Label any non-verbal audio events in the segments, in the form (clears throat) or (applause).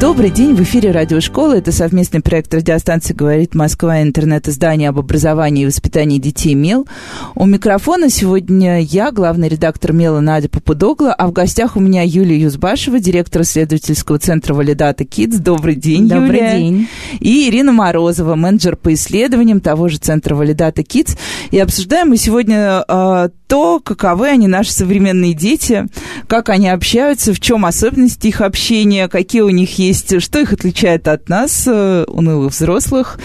Добрый день, в эфире радиошкола. Это совместный проект радиостанции «Говорит Москва» интернет-издание об образовании и воспитании детей МЕЛ. У микрофона сегодня я, главный редактор МЕЛа Надя Попудогла, а в гостях у меня Юлия Юзбашева, директор исследовательского центра «Валидата Кидс». Добрый день, Добрый Юлия. день. И Ирина Морозова, менеджер по исследованиям того же центра «Валидата Кидс». И обсуждаем мы сегодня э, то, каковы они, наши современные дети, как они общаются, в чем особенности их общения, какие у них есть, что их отличает от нас, э, унылых взрослых.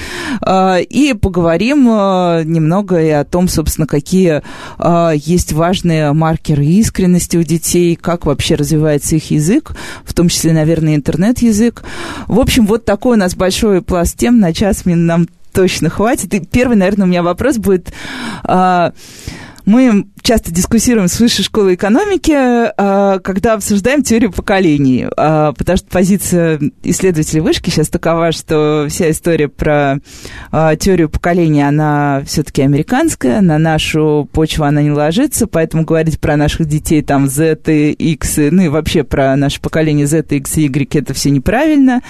Э, И поговорим э, немного и о том, собственно, какие э, есть важные маркеры искренности у детей, как вообще развивается их язык, в том числе, наверное, интернет-язык. В общем, вот такой у нас большой пласт тем, на час нам точно хватит. И первый, наверное, у меня вопрос будет... мы часто дискуссируем с высшей школой экономики, а, когда обсуждаем теорию поколений, а, потому что позиция исследователей вышки сейчас такова, что вся история про а, теорию поколений, она все-таки американская, на нашу почву она не ложится, поэтому говорить про наших детей там Z, и X, ну и вообще про наше поколение Z, X и Y, это все неправильно.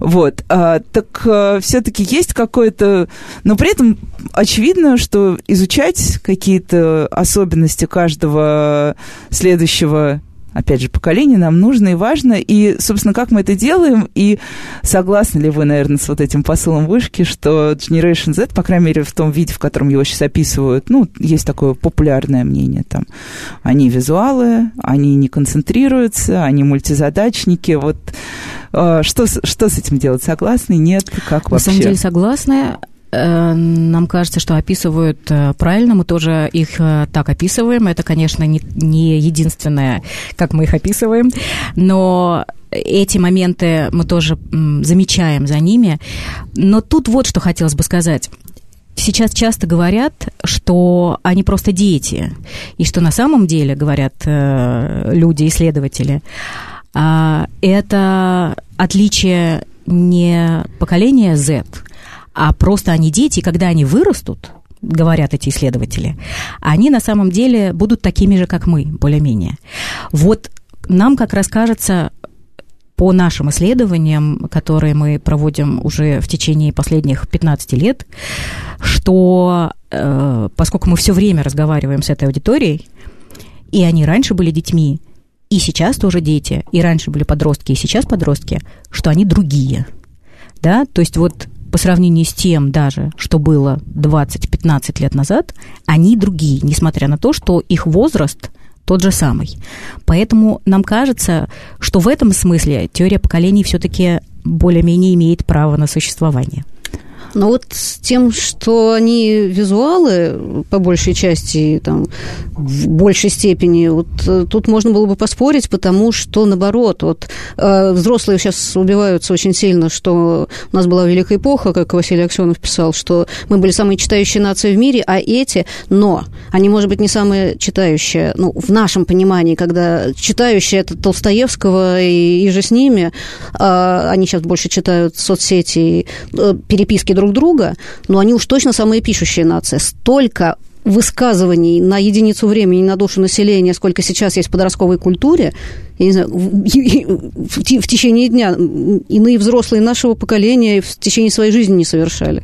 Вот. Так все-таки есть какое-то... Но при этом очевидно, что изучать какие-то особенности каждого следующего опять же, поколения нам нужно и важно. И, собственно, как мы это делаем, и согласны ли вы, наверное, с вот этим посылом вышки, что Generation Z, по крайней мере, в том виде, в котором его сейчас описывают, ну, есть такое популярное мнение там, они визуалы, они не концентрируются, они мультизадачники, вот э, что, что с этим делать? Согласны? Нет? Как На вообще? самом деле согласны. Э, Нам кажется, что описывают э, правильно, мы тоже их э, так описываем. Это, конечно, не, не единственное, как мы их описываем, но эти моменты мы тоже замечаем за ними. Но тут вот что хотелось бы сказать. Сейчас часто говорят, что они просто дети, и что на самом деле, говорят э, люди, исследователи, а, это отличие не поколения Z, а просто они дети, когда они вырастут, говорят эти исследователи, они на самом деле будут такими же, как мы, более-менее. Вот нам как раз кажется, по нашим исследованиям, которые мы проводим уже в течение последних 15 лет, что э, поскольку мы все время разговариваем с этой аудиторией, и они раньше были детьми, и сейчас тоже дети, и раньше были подростки, и сейчас подростки, что они другие. Да? То есть вот по сравнению с тем даже, что было 20-15 лет назад, они другие, несмотря на то, что их возраст тот же самый. Поэтому нам кажется, что в этом смысле теория поколений все-таки более-менее имеет право на существование. Но вот с тем, что они визуалы, по большей части, там, в большей степени, вот э, тут можно было бы поспорить, потому что, наоборот, вот э, взрослые сейчас убиваются очень сильно, что у нас была великая эпоха, как Василий Аксенов писал, что мы были самые читающие нации в мире, а эти, но. Они, может быть, не самые читающие, ну, в нашем понимании, когда читающие это Толстоевского и, и же с ними, а, они сейчас больше читают соцсети э, переписки друг друга, но они уж точно самые пишущие нации. Столько высказываний на единицу времени, на душу населения, сколько сейчас есть в подростковой культуре, я не знаю, в, в в течение дня иные взрослые нашего поколения в течение своей жизни не совершали.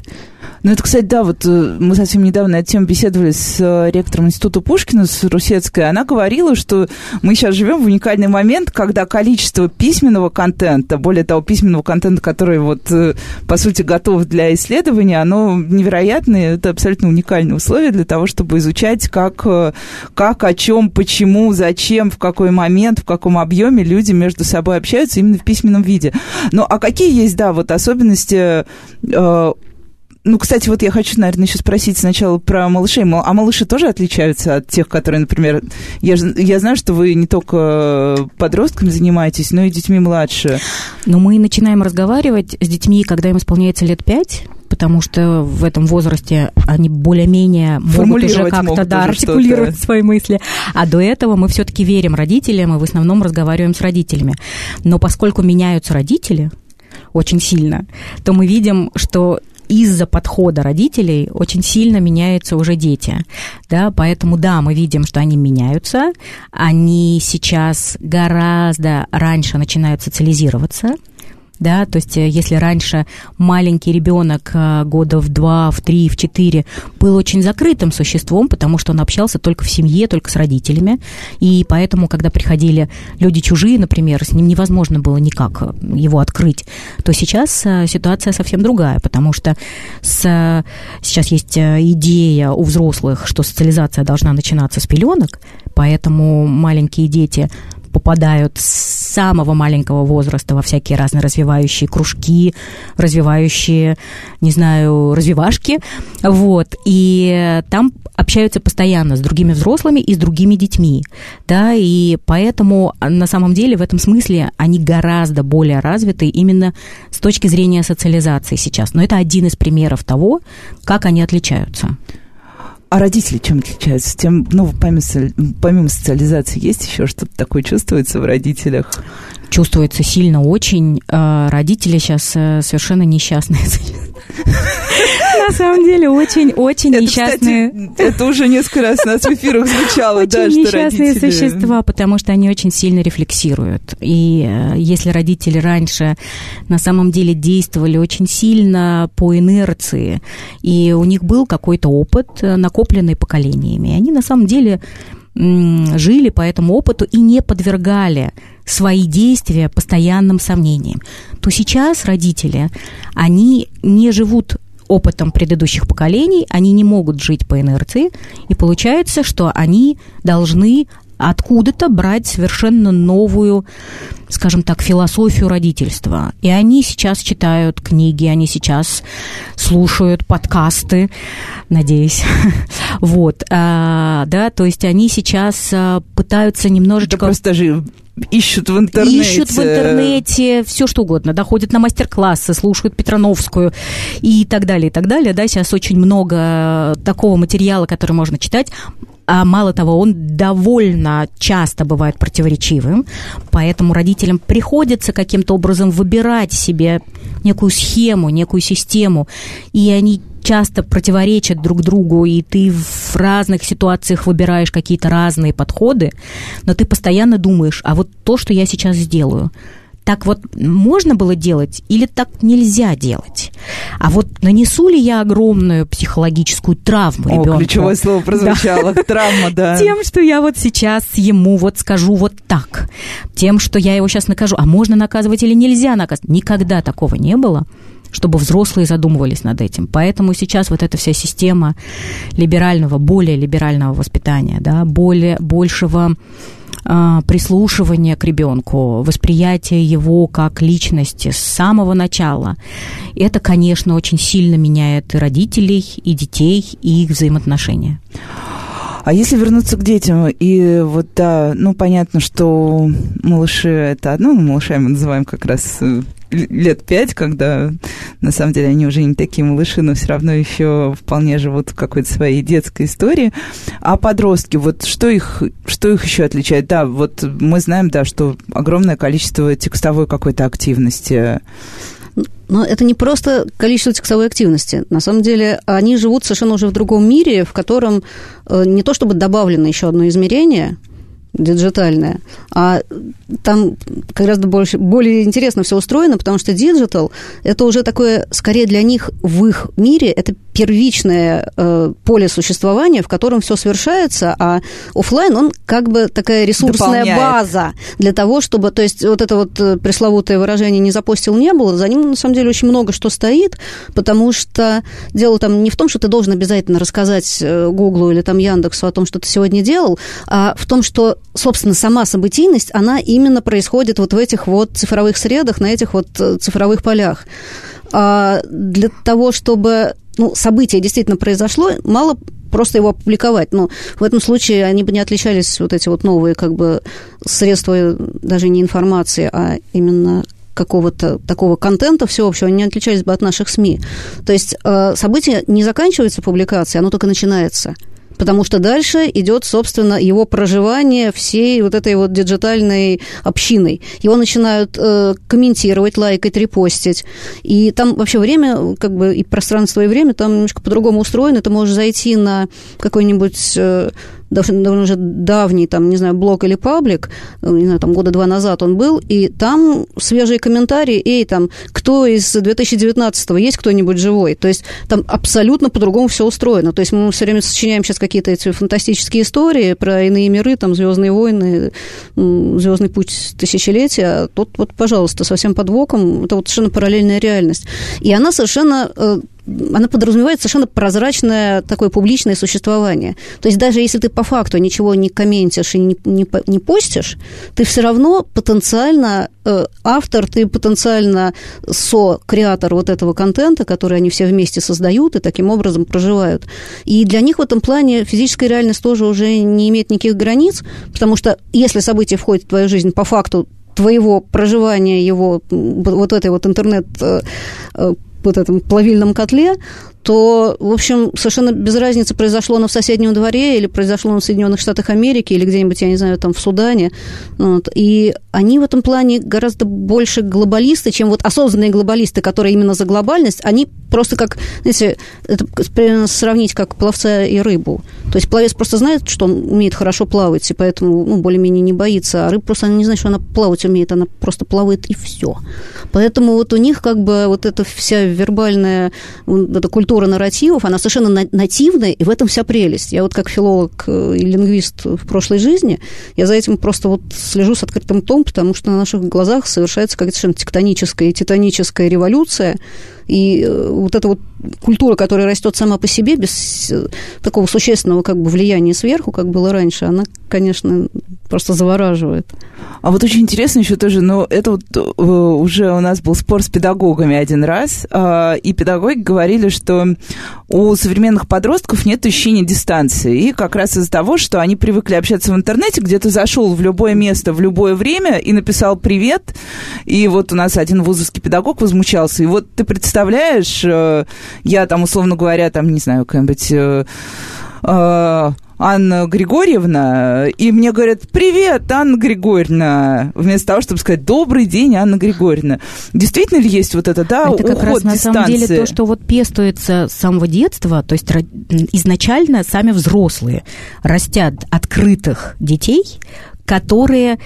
Ну, это, кстати, да, вот э, мы совсем недавно эту тему беседовали с э, ректором Института Пушкина, с Русецкой. Она говорила, что мы сейчас живем в уникальный момент, когда количество письменного контента, более того, письменного контента, который вот, э, по сути, готов для исследования, оно невероятное, это абсолютно уникальные условия для того, чтобы изучать, как, как о чем, почему, зачем, в какой момент, в каком объеме люди между собой общаются именно в письменном виде. Ну, а какие есть, да, вот особенности э, ну, кстати, вот я хочу, наверное, еще спросить сначала про малышей. Мал- А малыши тоже отличаются от тех, которые, например... Я, я знаю, что вы не только подростками занимаетесь, но и детьми младше. Но мы начинаем разговаривать с детьми, когда им исполняется лет пять, потому что в этом возрасте они более-менее могут уже как-то да, артикулировать свои мысли. А до этого мы все-таки верим родителям и в основном разговариваем с родителями. Но поскольку меняются родители, очень сильно, то мы видим, что из-за подхода родителей очень сильно меняются уже дети. Да, поэтому да, мы видим, что они меняются, они сейчас гораздо раньше начинают социализироваться, да, то есть э, если раньше маленький ребенок э, года в два, в три, в четыре был очень закрытым существом, потому что он общался только в семье, только с родителями, и поэтому, когда приходили люди чужие, например, с ним невозможно было никак э, его открыть, то сейчас ситуация совсем другая, потому что с, сейчас есть идея у взрослых, что социализация должна начинаться с пеленок, поэтому маленькие дети попадают с самого маленького возраста во всякие разные развивающие кружки, развивающие, не знаю, развивашки, вот, и там общаются постоянно с другими взрослыми и с другими детьми, да, и поэтому на самом деле в этом смысле они гораздо более развиты именно с точки зрения социализации сейчас. Но это один из примеров того, как они отличаются. А родители чем отличаются? Тем, ну, помимо, помимо социализации, есть еще что-то такое чувствуется в родителях? Чувствуется сильно очень. А, родители сейчас э, совершенно несчастные. На самом деле очень-очень несчастные. Это уже несколько раз на эфирах звучало, да, что несчастные существа, потому что они очень сильно рефлексируют. И э, если родители раньше на самом деле действовали очень сильно по инерции, и у них был какой-то опыт, э, накопленный поколениями, они на самом деле жили по этому опыту и не подвергали свои действия постоянным сомнениям, то сейчас родители, они не живут опытом предыдущих поколений, они не могут жить по инерции, и получается, что они должны откуда-то брать совершенно новую, скажем так, философию родительства. И они сейчас читают книги, они сейчас слушают подкасты, надеюсь. (laughs) вот, а, да, то есть они сейчас а, пытаются немножечко... Да просто же ищут в интернете. Ищут в интернете все что угодно, да, ходят на мастер-классы, слушают Петрановскую и так далее, и так далее, да, сейчас очень много такого материала, который можно читать, а мало того, он довольно часто бывает противоречивым, поэтому родителям приходится каким-то образом выбирать себе некую схему, некую систему, и они часто противоречат друг другу, и ты в разных ситуациях выбираешь какие-то разные подходы, но ты постоянно думаешь, а вот то, что я сейчас сделаю, так вот можно было делать или так нельзя делать? А вот нанесу ли я огромную психологическую травму О, ребенку? ключевое слово прозвучало. Да. (laughs) Травма, да. Тем, что я вот сейчас ему вот скажу вот так. Тем, что я его сейчас накажу. А можно наказывать или нельзя наказывать? Никогда такого не было чтобы взрослые задумывались над этим. Поэтому сейчас вот эта вся система либерального, более либерального воспитания, да, более, большего а, прислушивание к ребенку, восприятие его как личности с самого начала. Это, конечно, очень сильно меняет и родителей, и детей, и их взаимоотношения. А если вернуться к детям, и вот да, ну понятно, что малыши это одно, но малышами мы называем как раз э, лет пять, когда на самом деле они уже не такие малыши, но все равно еще вполне живут в какой-то своей детской истории. А подростки, вот что их, что их еще отличает? Да, вот мы знаем, да, что огромное количество текстовой какой-то активности. Но это не просто количество текстовой активности. На самом деле они живут совершенно уже в другом мире, в котором э, не то чтобы добавлено еще одно измерение – диджитальная. А там гораздо больше, более интересно все устроено, потому что digital – это уже такое, скорее для них в их мире, это первичное э, поле существования, в котором все совершается, а офлайн он как бы такая ресурсная Дополняет. база для того, чтобы, то есть вот это вот э, пресловутое выражение «не запостил, не было», за ним на самом деле очень много что стоит, потому что дело там не в том, что ты должен обязательно рассказать э, Гуглу или там Яндексу о том, что ты сегодня делал, а в том, что собственно, сама событийность, она именно происходит вот в этих вот цифровых средах, на этих вот э, цифровых полях. А для того, чтобы ну, событие действительно произошло, мало просто его опубликовать. Но в этом случае они бы не отличались, вот эти вот новые как бы средства даже не информации, а именно какого-то такого контента всеобщего, они не отличались бы от наших СМИ. То есть э, событие не заканчивается публикацией, оно только начинается потому что дальше идет, собственно, его проживание всей вот этой вот диджитальной общиной. Его начинают э, комментировать, лайкать, репостить. И там вообще время, как бы и пространство, и время там немножко по-другому устроено. Ты можешь зайти на какой-нибудь э, довольно уже давний, там, не знаю, блог или паблик, не знаю, там, года два назад он был, и там свежие комментарии, эй, там, кто из 2019-го, есть кто-нибудь живой? То есть там абсолютно по-другому все устроено. То есть мы все время сочиняем сейчас какие-то эти фантастические истории про иные миры, там, Звездные войны, Звездный путь тысячелетия. Тут вот, пожалуйста, совсем под боком, это вот совершенно параллельная реальность. И она совершенно э, она подразумевает совершенно прозрачное такое публичное существование. То есть даже если ты по факту ничего не комментишь и не, не, не постишь, ты все равно потенциально э, автор, ты потенциально со-креатор вот этого контента, который они все вместе создают и таким образом проживают. И для них в этом плане физическая реальность тоже уже не имеет никаких границ, потому что если событие входит в твою жизнь по факту твоего проживания его вот этой вот интернет э, э, вот этом плавильном котле, то, в общем, совершенно без разницы, произошло оно в соседнем дворе или произошло оно в Соединенных Штатах Америки или где-нибудь, я не знаю, там в Судане. Вот. И они в этом плане гораздо больше глобалисты, чем вот осознанные глобалисты, которые именно за глобальность, они просто как, знаете, это примерно сравнить как пловца и рыбу. То есть пловец просто знает, что он умеет хорошо плавать, и поэтому ну, более-менее не боится, а рыба просто она не знает, что она плавать умеет, она просто плавает и все. Поэтому вот у них как бы вот эта вся вербальная эта культура нарративов, она совершенно нативная, и в этом вся прелесть. Я вот как филолог э, и лингвист в прошлой жизни, я за этим просто вот слежу с открытым том, потому что на наших глазах совершается какая-то совершенно тектоническая и титаническая революция, и э, вот эта вот культура, которая растет сама по себе, без э, такого существенного как бы влияния сверху, как было раньше, она, конечно, просто завораживает. А вот очень интересно еще тоже, ну, это вот э, уже у нас был спор с педагогами один раз, а, и педагоги говорили, что у современных подростков нет ощущения дистанции, и как раз из-за того, что они привыкли общаться в интернете, где ты зашел в любое место в любое время и написал «привет», и вот у нас один вузовский педагог возмущался, и вот ты представляешь, представляешь, э, я там, условно говоря, там, не знаю, какая-нибудь... Э, э, Анна Григорьевна, и мне говорят, привет, Анна Григорьевна, вместо того, чтобы сказать, добрый день, Анна Григорьевна. Действительно ли есть вот это, да, Это как раз на самом деле то, что вот пестуется с самого детства, то есть изначально сами взрослые растят открытых детей, которые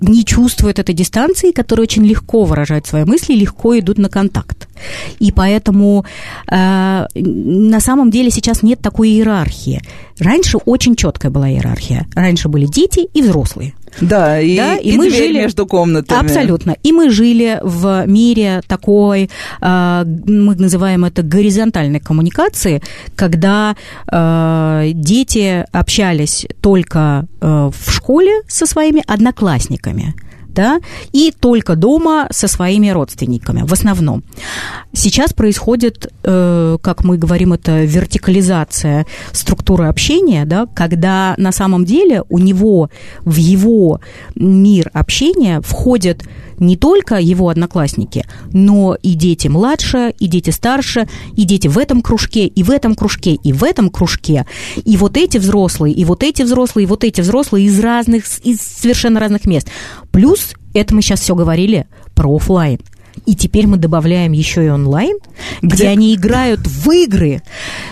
не чувствуют этой дистанции, которые очень легко выражают свои мысли, легко идут на контакт. И поэтому э, на самом деле сейчас нет такой иерархии. Раньше очень четкая была иерархия. Раньше были дети и взрослые. Да, и, да, и, и мы жили между комнатами. Абсолютно. И мы жили в мире такой, э, мы называем это горизонтальной коммуникации, когда э, дети общались только э, в школе со своими одноклассниками да, и только дома со своими родственниками, в основном. Сейчас происходит, э, как мы говорим, это вертикализация структуры общения, да, когда на самом деле у него в его мир общения входят не только его одноклассники, но и дети младше, и дети старше, и дети в этом кружке, и в этом кружке, и в этом кружке. И вот эти взрослые, и вот эти взрослые, и вот эти взрослые из разных, из совершенно разных мест. Плюс, это мы сейчас все говорили про офлайн. И теперь мы добавляем еще и онлайн, где, где они играют в игры,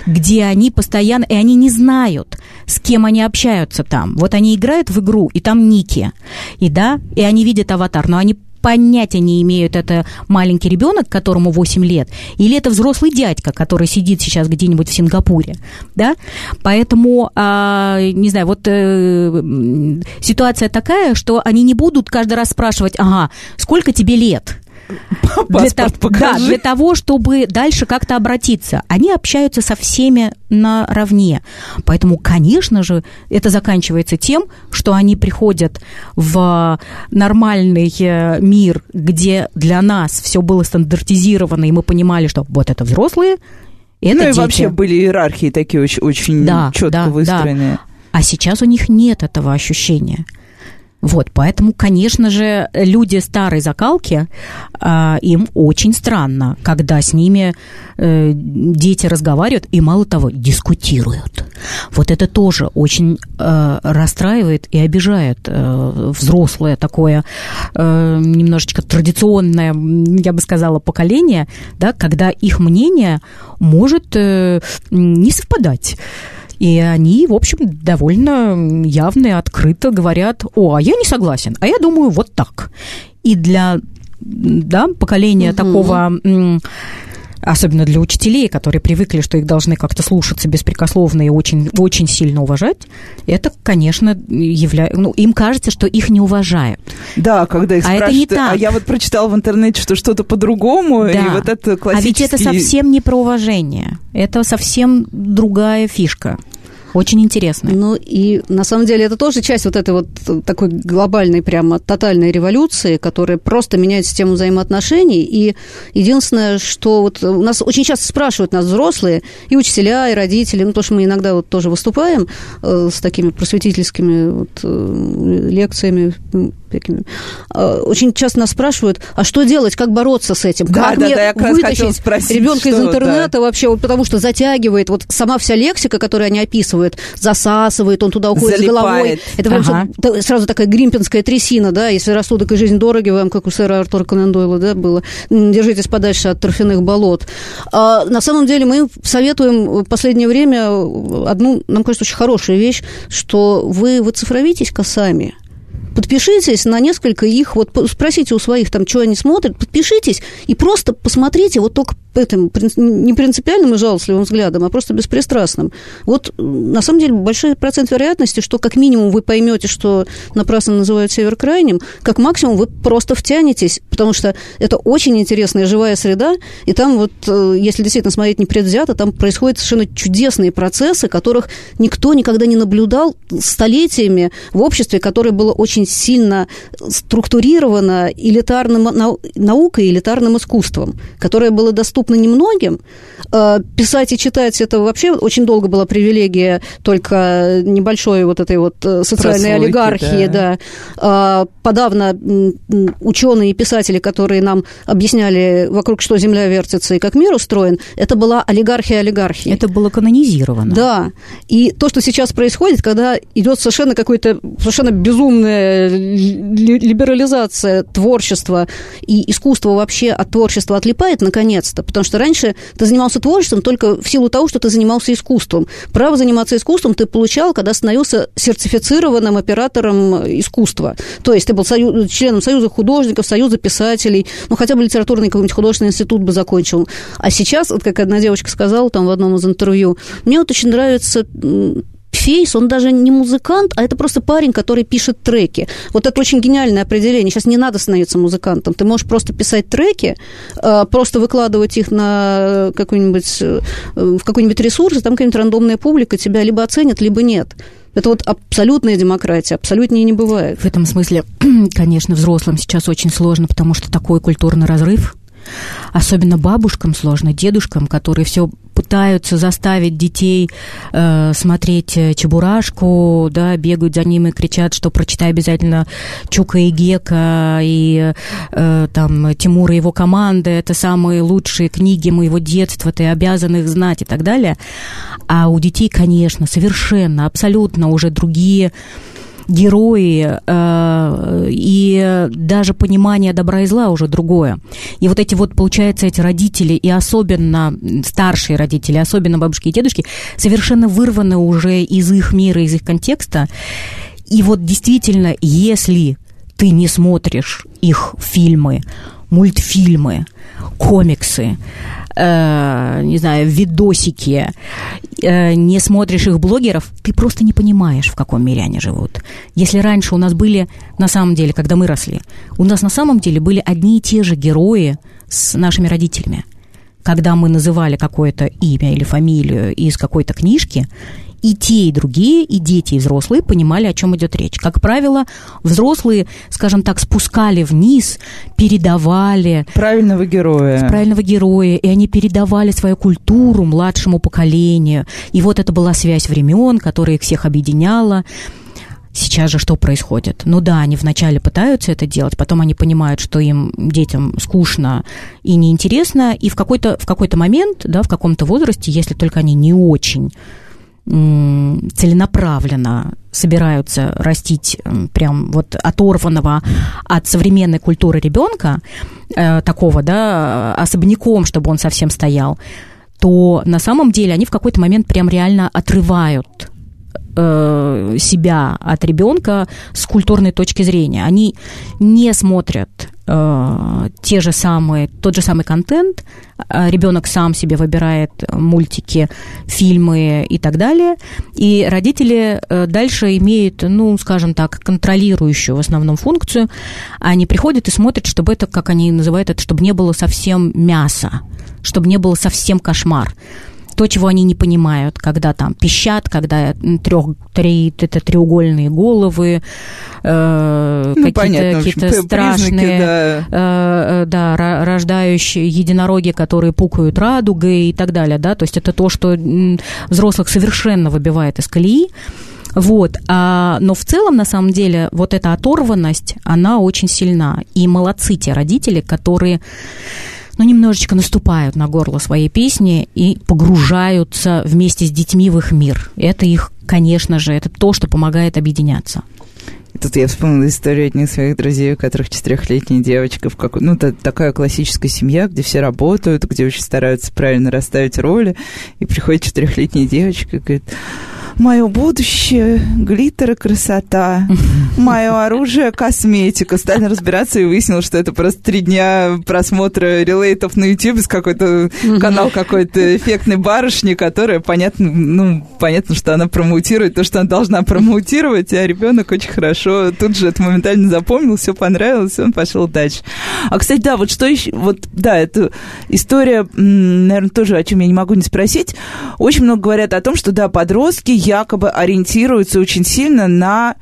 где они постоянно, и они не знают, с кем они общаются там. Вот они играют в игру, и там ники, и да, и они видят аватар, но они понятия не имеют, это маленький ребенок, которому 8 лет, или это взрослый дядька, который сидит сейчас где-нибудь в Сингапуре, да? Поэтому, а, не знаю, вот э, ситуация такая, что они не будут каждый раз спрашивать, ага, сколько тебе лет? Паспорт для, покажи. Да, для того, чтобы дальше как-то обратиться. Они общаются со всеми наравне. Поэтому, конечно же, это заканчивается тем, что они приходят в нормальный э, мир, где для нас все было стандартизировано, и мы понимали, что вот это взрослые, это ну дети. и вообще были иерархии такие очень, очень да, четко да, выстроенные. Да. А сейчас у них нет этого ощущения. Вот, поэтому, конечно же, люди старой закалки, э, им очень странно, когда с ними э, дети разговаривают и, мало того, дискутируют. Вот это тоже очень э, расстраивает и обижает э, взрослое такое э, немножечко традиционное, я бы сказала, поколение, да, когда их мнение может э, не совпадать. И они, в общем, довольно явно и открыто говорят, о, а я не согласен, а я думаю вот так. И для да, поколения угу. такого особенно для учителей, которые привыкли, что их должны как-то слушаться беспрекословно и очень, очень сильно уважать, это, конечно, является... Ну, им кажется, что их не уважают. Да, когда их а спрашивают, это не так. а я вот прочитала в интернете, что что-то по-другому, да. и вот это классический... А ведь это совсем не про уважение, это совсем другая фишка очень интересно. Ну и на самом деле это тоже часть вот этой вот такой глобальной прямо тотальной революции, которая просто меняет систему взаимоотношений. И единственное, что вот у нас очень часто спрашивают нас взрослые, и учителя, и родители, ну то, что мы иногда вот тоже выступаем э, с такими просветительскими вот, э, лекциями, такими. Э, очень часто нас спрашивают, а что делать, как бороться с этим? Да, как да, мне да, я как вытащить ребенка из интернета да. вообще, вот потому что затягивает вот сама вся лексика, которую они описывают, засасывает, он туда уходит Залипает. с головой. Это прям Ага. что- сразу такая гримпинская трясина, да, если рассудок и жизнь дороги вам, как у сэра Артура Конан Дойла, да, было, держитесь подальше от торфяных болот. А на самом деле мы советуем в последнее время одну, нам кажется, очень хорошую вещь, что вы выцифровитесь сами. Подпишитесь на несколько их, вот спросите у своих, там, что они смотрят, подпишитесь и просто посмотрите вот только этим не принципиальным и жалостливым взглядом, а просто беспристрастным. Вот на самом деле большой процент вероятности, что как минимум вы поймете, что напрасно называют север крайним, как максимум вы просто втянетесь, потому что это очень интересная живая среда, и там вот, э, если действительно смотреть непредвзято, там происходят совершенно чудесные процессы, которых никто никогда не наблюдал столетиями в обществе, которое было очень сильно структурировано элитарным нау- наукой элитарным искусством, которое было доступно немногим. Э, Писать и читать это вообще очень долго была привилегия только небольшой вот этой вот э, социальной Прослойки, олигархии, да. да. А, Подавно ученые и писатели, которые нам объясняли, вокруг что Земля вертится и как мир устроен, это была олигархия олигархии. Это было канонизировано. Да. И то, что сейчас происходит, когда идет совершенно какой-то совершенно безумная ли- либерализация творчества и искусство вообще от творчества отлипает наконец-то, потому что раньше ты занимался творчеством только в силу того, что ты занимался искусством. Право заниматься искусством ты получал, когда становился сертифицированным оператором искусства. То есть ты был сою- членом Союза художников, Союза писателей, ну хотя бы литературный какой-нибудь художественный институт бы закончил. А сейчас, вот как одна девочка сказала там в одном из интервью, мне вот очень нравится Фейс, он даже не музыкант, а это просто парень, который пишет треки. Вот это очень гениальное определение. Сейчас не надо становиться музыкантом. Ты можешь просто писать треки, э, просто выкладывать их на какой-нибудь, э, в какой-нибудь ресурс, и там какая-нибудь рандомная публика тебя либо оценит, либо нет. Это вот абсолютная демократия, абсолютнее не бывает. В этом смысле, (clears throat) конечно, взрослым сейчас очень сложно, потому что такой культурный разрыв. Особенно бабушкам сложно, дедушкам, которые все пытаются заставить детей э, смотреть э, Чебурашку, да, бегают за ним и кричат, что прочитай обязательно Чука и Гека и э, там Тимура и его команда, это самые лучшие книги моего детства, ты обязан их знать и так далее. А у детей, конечно, совершенно, абсолютно уже другие герои э, и даже понимание добра и зла уже другое. И вот эти вот, получается, эти родители, и особенно старшие родители, особенно бабушки и дедушки, совершенно вырваны уже из их мира, из их контекста. И вот действительно, если ты не смотришь их фильмы, мультфильмы, комиксы, э, не знаю, видосики, э, не смотришь их блогеров, ты просто не понимаешь, в каком мире они живут. Если раньше у нас были, на самом деле, когда мы росли, у нас на самом деле были одни и те же герои с нашими родителями. Когда мы называли какое-то имя или фамилию из какой-то книжки, и те, и другие, и дети, и взрослые понимали, о чем идет речь. Как правило, взрослые, скажем так, спускали вниз, передавали Правильного героя. правильного героя, и они передавали свою культуру младшему поколению. И вот это была связь времен, которая их всех объединяла. Сейчас же что происходит? Ну да, они вначале пытаются это делать, потом они понимают, что им, детям, скучно и неинтересно, и в какой-то, в какой-то момент, да, в каком-то возрасте, если только они не очень целенаправленно собираются растить прям вот оторванного от современной культуры ребенка, э, такого, да, особняком, чтобы он совсем стоял, то на самом деле они в какой-то момент прям реально отрывают э, себя от ребенка с культурной точки зрения. Они не смотрят э, те же самые, тот же самый контент, э, ребенок сам себе выбирает мультики, фильмы и так далее, и родители э, дальше имеют, ну, скажем так, контролирующую в основном функцию, они приходят и смотрят, чтобы это, как они называют это, чтобы не было совсем мяса, чтобы не было совсем кошмар то, чего они не понимают, когда там пищат, когда трех, три это треугольные головы, э, ну, какие-то, какие страшные, да. Э, э, да, рождающие единороги, которые пукают радугой и так далее, да, то есть это то, что взрослых совершенно выбивает из колеи. Вот. А, но в целом, на самом деле, вот эта оторванность, она очень сильна. И молодцы те родители, которые ну, немножечко наступают на горло своей песни и погружаются вместе с детьми в их мир. Это их, конечно же, это то, что помогает объединяться. Тут я вспомнила историю одних своих друзей, у которых четырехлетняя девочка в какой... Ну, это такая классическая семья, где все работают, где очень стараются правильно расставить роли, и приходит четырехлетняя девочка и говорит, мое будущее, глиттер и красота, мое оружие, косметика. Стали разбираться и выяснилось, что это просто три дня просмотра релейтов на YouTube с какой-то канал какой-то эффектной барышни, которая, понятно, ну, понятно, что она промоутирует то, что она должна промоутировать, а ребенок очень хорошо тут же это моментально запомнил, все понравилось, он пошел дальше. А, кстати, да, вот что еще, вот, да, это история, наверное, тоже, о чем я не могу не спросить. Очень много говорят о том, что, да, подростки якобы ориентируются очень сильно на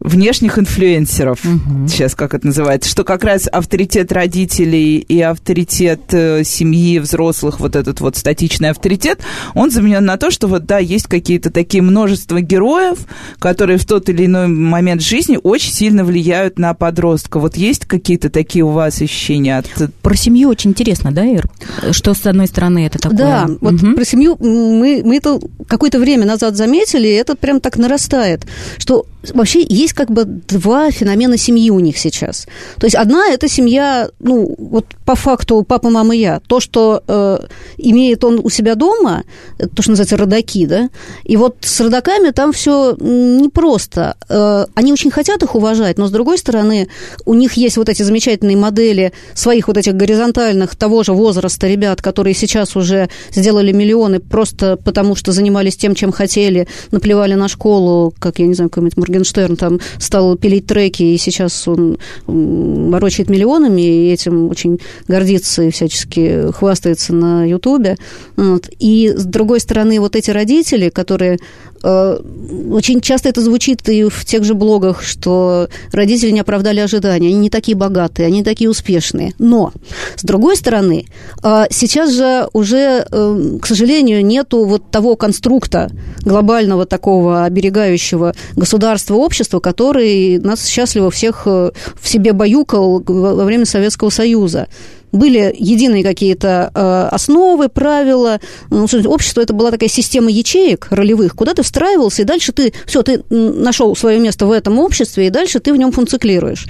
внешних инфлюенсеров, угу. сейчас как это называется, что как раз авторитет родителей и авторитет э, семьи, взрослых, вот этот вот статичный авторитет, он заменен на то, что вот, да, есть какие-то такие множество героев, которые в тот или иной момент жизни очень сильно влияют на подростка. Вот есть какие-то такие у вас ощущения? От... Про семью очень интересно, да, Ир? Что, с одной стороны, это такое? Да, угу. вот про семью мы, мы это какое-то время назад заметили, и это прям так нарастает, что вообще есть как бы два феномена семьи у них сейчас. То есть одна – это семья, ну, вот по факту папа, мама, я. То, что э, имеет он у себя дома, то, что называется родаки, да, и вот с родаками там все непросто. Э, они очень хотят их уважать, но, с другой стороны, у них есть вот эти замечательные модели своих вот этих горизонтальных того же возраста ребят, которые сейчас уже сделали миллионы просто потому, что занимались тем, чем хотели, наплевали на школу, как, я не знаю, какой-нибудь Моргенштерн там стал пилить треки, и сейчас он ворочает миллионами, и этим очень гордится и всячески хвастается на Ютубе. Вот. И, с другой стороны, вот эти родители, которые очень часто это звучит и в тех же блогах, что родители не оправдали ожидания, они не такие богатые, они не такие успешные. Но, с другой стороны, э, сейчас же уже, э, к сожалению, нету вот того конструкта глобального такого оберегающего государства, общества, который нас счастливо всех в себе баюкал во время Советского Союза были единые какие-то э, основы, правила. Ну, общество это была такая система ячеек ролевых, куда ты встраивался, и дальше ты, все, ты нашел свое место в этом обществе, и дальше ты в нем функционируешь.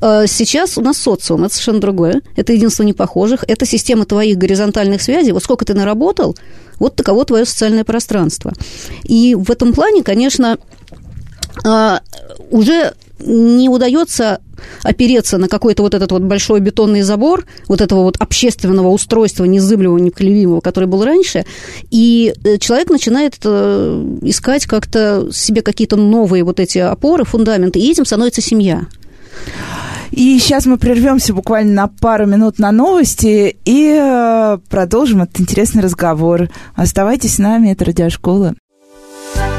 Э, сейчас у нас социум, это совершенно другое. Это единство непохожих, это система твоих горизонтальных связей. Вот сколько ты наработал, вот таково твое социальное пространство. И в этом плане, конечно, э, уже не удается опереться на какой-то вот этот вот большой бетонный забор, вот этого вот общественного устройства незыблемого, непоколебимого, который был раньше, и э, человек начинает э, искать как-то себе какие-то новые вот эти опоры, фундаменты, и этим становится семья. И сейчас мы прервемся буквально на пару минут на новости и э, продолжим этот интересный разговор. Оставайтесь с нами, это радиошкола.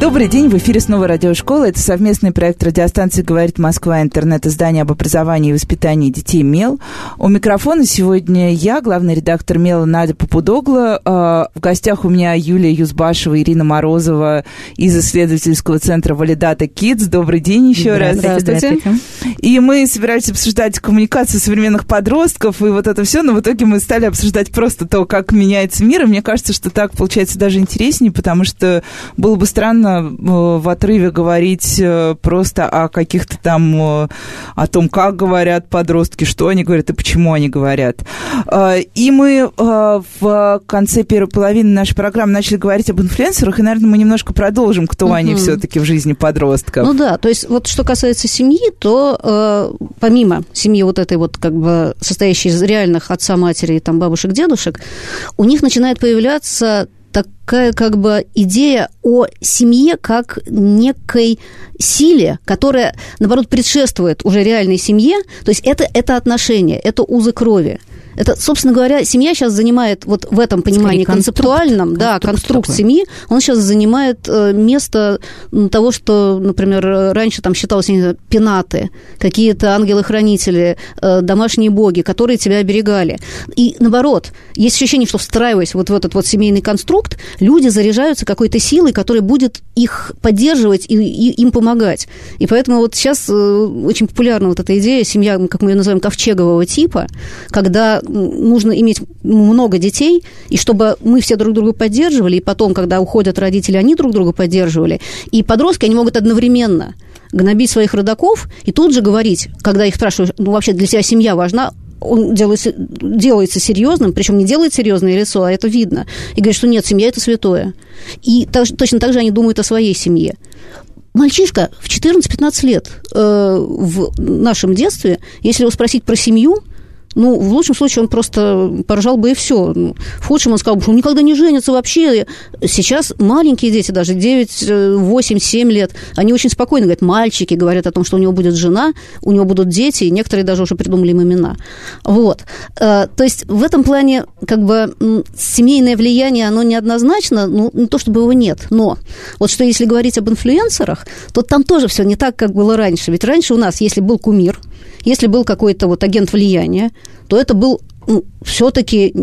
Добрый день, в эфире снова радиошкола. Это совместный проект радиостанции «Говорит Москва», интернет-издание об образовании и воспитании детей «Мел». У микрофона сегодня я, главный редактор «Мела» Надя Попудогла. А, в гостях у меня Юлия Юзбашева, Ирина Морозова из исследовательского центра «Валидата Kids. Добрый день еще раз. Здравствуйте. И мы собирались обсуждать коммуникацию современных подростков и вот это все, но в итоге мы стали обсуждать просто то, как меняется мир. И мне кажется, что так получается даже интереснее, потому что было бы странно Э, в отрыве говорить э, просто о каких-то там, э, о том, как говорят подростки, что они говорят и почему они говорят. И мы в конце первой половины нашей программы начали говорить об инфлюенсерах, и, наверное, мы немножко продолжим, кто угу. они все-таки в жизни подростков. Ну да, то есть вот что касается семьи, то э, помимо семьи вот этой вот как бы состоящей из реальных отца, матери, там бабушек, дедушек, у них начинает появляться такая как бы идея о семье как некой силе, которая, наоборот, предшествует уже реальной семье. То есть это, это отношения, это узы крови. Это, собственно говоря, семья сейчас занимает вот в этом понимании Скорее, концептуальном, конструкт, да, конструкт такой. семьи, он сейчас занимает э, место того, что, например, раньше там считалось, знаю, пенаты, какие-то ангелы-хранители, э, домашние боги, которые тебя оберегали. И наоборот, есть ощущение, что встраиваясь вот в этот вот семейный конструкт, люди заряжаются какой-то силой, которая будет их поддерживать и, и им помогать. И поэтому вот сейчас э, очень популярна вот эта идея, семья, как мы ее называем, ковчегового типа, когда нужно иметь много детей, и чтобы мы все друг друга поддерживали, и потом, когда уходят родители, они друг друга поддерживали. И подростки, они могут одновременно гнобить своих родаков и тут же говорить, когда их спрашивают, ну, вообще для тебя семья важна, он делается, делается серьезным, причем не делает серьезное лицо, а это видно, и говорит, что нет, семья это святое. И так, точно так же они думают о своей семье. Мальчишка в 14-15 лет э, в нашем детстве, если его спросить про семью, ну, в лучшем случае он просто поражал бы и все. В худшем он сказал что он никогда не женится вообще. Сейчас маленькие дети, даже 9, 8, 7 лет, они очень спокойно говорят, мальчики говорят о том, что у него будет жена, у него будут дети, и некоторые даже уже придумали им имена. Вот. Э, то есть в этом плане как бы семейное влияние, оно неоднозначно, ну, не то чтобы его нет, но вот что если говорить об инфлюенсерах, то там тоже все не так, как было раньше. Ведь раньше у нас, если был кумир, если был какой-то вот агент влияния, то это был ну, все-таки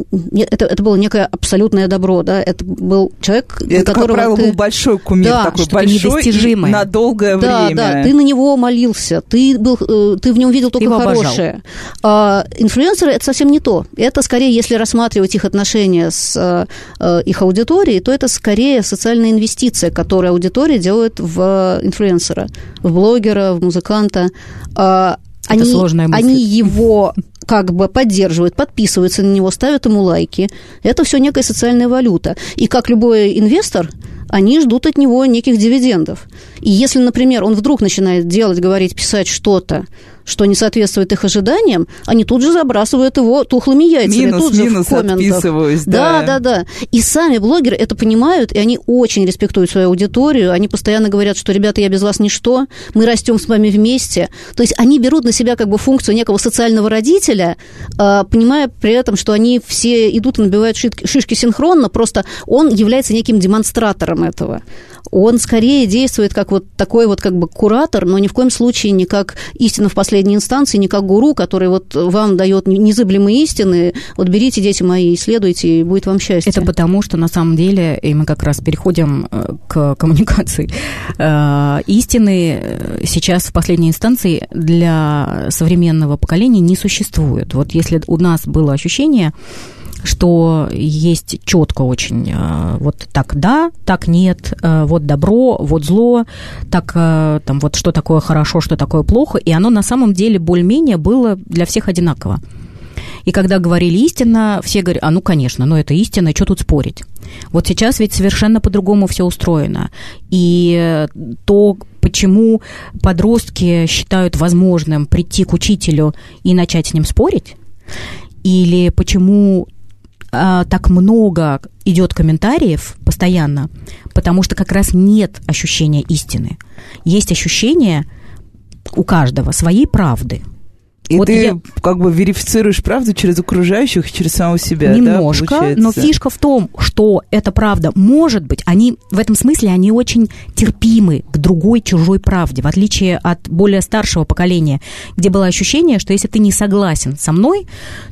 это, это было некое абсолютное добро, да, это был человек, это, как правило, ты... был большой кумир, да, такой большой недостижимый. на долгое да, время. Да, ты на него молился, ты, был, э, ты в нем видел только хорошее. А инфлюенсеры – это совсем не то. Это скорее, если рассматривать их отношения с э, их аудиторией, то это скорее социальная инвестиция, которую аудитория делает в инфлюенсера, в блогера, в музыканта. А они, сложная мысль. они его как бы поддерживают, подписываются на него, ставят ему лайки. Это все некая социальная валюта. И как любой инвестор, они ждут от него неких дивидендов. И если, например, он вдруг начинает делать, говорить, писать что-то, что не соответствует их ожиданиям, они тут же забрасывают его тухлыми яйцами. Минус, тут же минус в комментах. да. Да, да, да. И сами блогеры это понимают, и они очень респектуют свою аудиторию. Они постоянно говорят, что, ребята, я без вас ничто, мы растем с вами вместе. То есть они берут на себя как бы функцию некого социального родителя, а, понимая при этом, что они все идут и набивают шишки синхронно, просто он является неким демонстратором этого он скорее действует как вот такой вот как бы куратор, но ни в коем случае не как истина в последней инстанции, не как гуру, который вот вам дает незыблемые истины, вот берите, дети мои, исследуйте, и будет вам счастье. Это потому, что на самом деле, и мы как раз переходим э, к коммуникации, э, истины э, сейчас в последней инстанции для современного поколения не существует. Вот если у нас было ощущение, что есть четко очень э, вот так да, так нет, э, вот добро, вот зло, так э, там вот что такое хорошо, что такое плохо, и оно на самом деле более-менее было для всех одинаково. И когда говорили истина, все говорят, а ну, конечно, ну это истина, что тут спорить? Вот сейчас ведь совершенно по-другому все устроено. И то, почему подростки считают возможным прийти к учителю и начать с ним спорить, или почему а, так много идет комментариев постоянно, потому что как раз нет ощущения истины. Есть ощущение у каждого своей правды. И вот ты я... как бы верифицируешь правду через окружающих, через самого себя, Немножко, да, но фишка в том, что это правда может быть. Они в этом смысле они очень терпимы к другой чужой правде, в отличие от более старшего поколения, где было ощущение, что если ты не согласен со мной,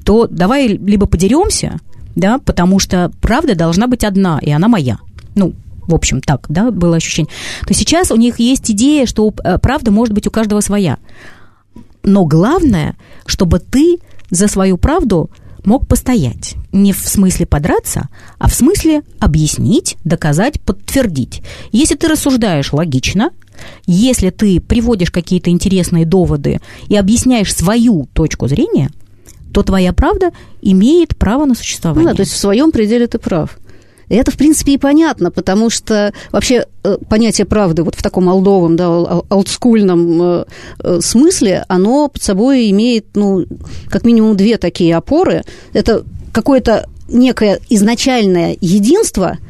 то давай либо подеремся, да, потому что правда должна быть одна, и она моя. Ну, в общем, так, да, было ощущение. То сейчас у них есть идея, что э, правда может быть у каждого своя. Но главное, чтобы ты за свою правду мог постоять. Не в смысле подраться, а в смысле объяснить, доказать, подтвердить. Если ты рассуждаешь логично, если ты приводишь какие-то интересные доводы и объясняешь свою точку зрения, то твоя правда имеет право на существование. Ну да, то есть в своем пределе ты прав. И это, в принципе, и понятно, потому что вообще э, понятие правды вот в таком олдовом, да, олдскульном э, э, смысле, оно под собой имеет, ну, как минимум две такие опоры. Это какое-то некое изначальное единство –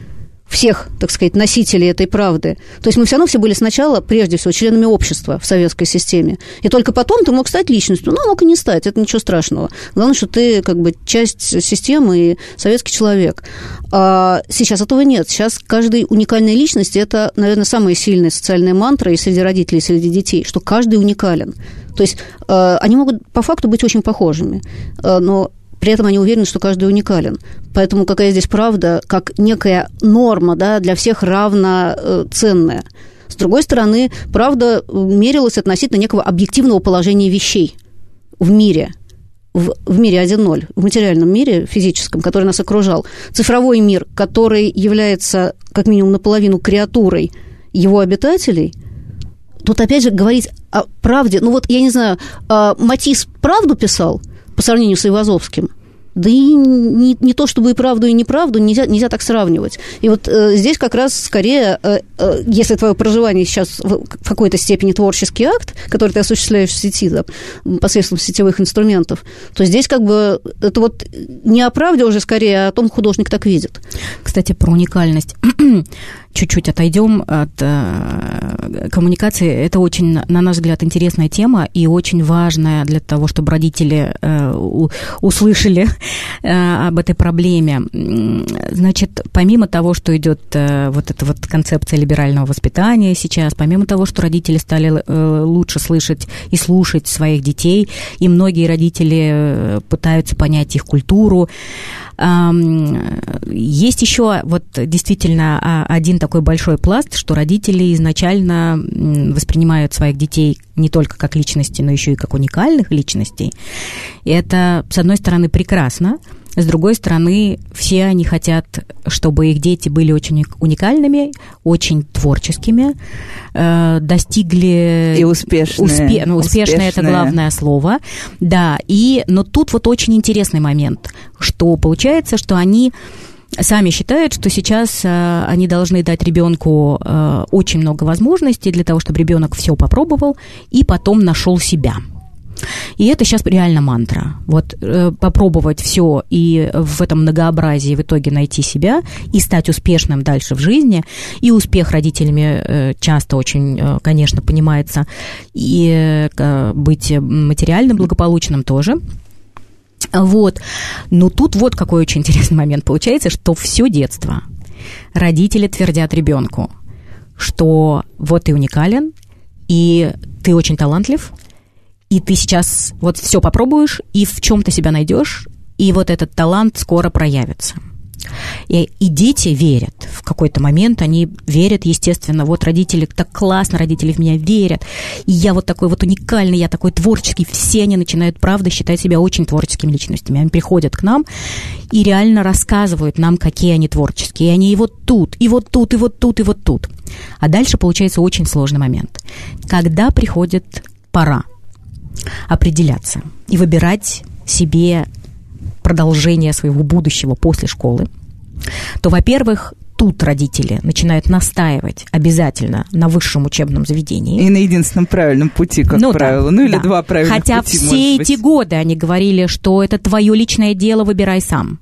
всех, так сказать, носителей этой правды. То есть мы все равно все были сначала, прежде всего, членами общества в советской системе. И только потом ты мог стать личностью. Ну, мог и не стать, это ничего страшного. Главное, что ты как бы часть системы и советский человек. А сейчас этого нет. Сейчас каждый уникальная личность – это, наверное, самая сильная социальная мантра и среди родителей, и среди детей, что каждый уникален. То есть э, они могут по факту быть очень похожими, э, но при этом они уверены, что каждый уникален. Поэтому какая здесь правда, как некая норма да, для всех равноценная. С другой стороны, правда мерилась относительно некого объективного положения вещей в мире – в, в мире 1.0, в материальном мире физическом, который нас окружал, цифровой мир, который является как минимум наполовину креатурой его обитателей, тут опять же говорить о правде. Ну вот, я не знаю, а Матис правду писал – по сравнению с Ивазовским. Да и не, не то чтобы и правду, и неправду нельзя, нельзя так сравнивать. И вот э, здесь как раз скорее, э, э, если твое проживание сейчас в, в какой-то степени творческий акт, который ты осуществляешь в сети да, посредством сетевых инструментов, то здесь как бы это вот не о правде уже скорее, а о том, художник так видит. Кстати, про уникальность (clears throat) чуть-чуть отойдем от э, коммуникации. Это очень, на наш взгляд, интересная тема и очень важная для того, чтобы родители э, услышали об этой проблеме. Значит, помимо того, что идет э, вот эта вот концепция либерального воспитания сейчас, помимо того, что родители стали э, лучше слышать и слушать своих детей, и многие родители э, пытаются понять их культуру, есть еще вот действительно а, один такой большой пласт, что родители изначально воспринимают своих детей не только как личности, но еще и как уникальных личностей. И это, с одной стороны, прекрасно, с другой стороны, все они хотят, чтобы их дети были очень уникальными, очень творческими, э, достигли... И успешные. Успе... Ну, успешное – это главное слово. Да, и... Но тут вот очень интересный момент, что получается, что они сами считают, что сейчас э, они должны дать ребенку э, очень много возможностей для того, чтобы ребенок все попробовал и потом нашел себя. И это сейчас реально мантра. Вот э, попробовать все и в этом многообразии в итоге найти себя и стать успешным дальше в жизни. И успех родителями э, часто очень, э, конечно, понимается. И э, быть материальным благополучным тоже. Вот. Но тут вот какой очень интересный момент получается, что все детство родители твердят ребенку, что вот ты уникален, и ты очень талантлив, и ты сейчас вот все попробуешь, и в чем-то себя найдешь, и вот этот талант скоро проявится. И, и дети верят. В какой-то момент они верят, естественно. Вот родители, так классно, родители в меня верят. И я вот такой вот уникальный, я такой творческий. Все они начинают, правда, считать себя очень творческими личностями. Они приходят к нам и реально рассказывают нам, какие они творческие. И они и вот тут, и вот тут, и вот тут, и вот тут. А дальше получается очень сложный момент. Когда приходит пора – определяться и выбирать себе продолжение своего будущего после школы, то, во-первых, тут родители начинают настаивать обязательно на высшем учебном заведении. И на единственном правильном пути, как ну, правило. Да, ну или да. два правильных Хотя пути, все эти годы они говорили, что это твое личное дело, выбирай сам.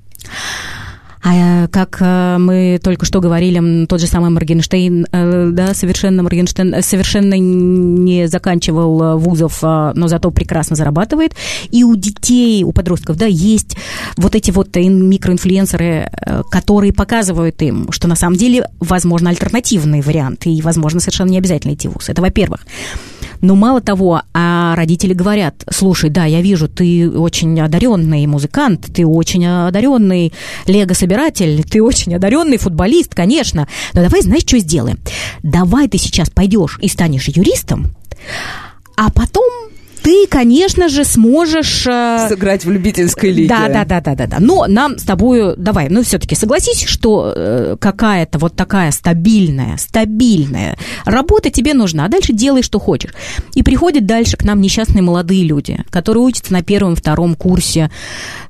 А как мы только что говорили, тот же самый Моргенштейн, да, совершенно Моргенштейн совершенно не заканчивал вузов, но зато прекрасно зарабатывает. И у детей, у подростков, да, есть вот эти вот микроинфлюенсеры, которые показывают им, что на самом деле возможно альтернативные варианты, и, возможно, совершенно не обязательно идти в ВУЗ. Это во-первых. Но мало того, а родители говорят, слушай, да, я вижу, ты очень одаренный музыкант, ты очень одаренный лего-собиратель, ты очень одаренный футболист, конечно. Но давай, знаешь, что сделаем? Давай ты сейчас пойдешь и станешь юристом, а потом ты, конечно же, сможешь... Э, Сыграть в любительской лиге. Да, да, да, да, да, да. Но нам с тобой, давай, ну все-таки согласись, что э, какая-то вот такая стабильная, стабильная работа тебе нужна, а дальше делай, что хочешь. И приходят дальше к нам несчастные молодые люди, которые учатся на первом, втором курсе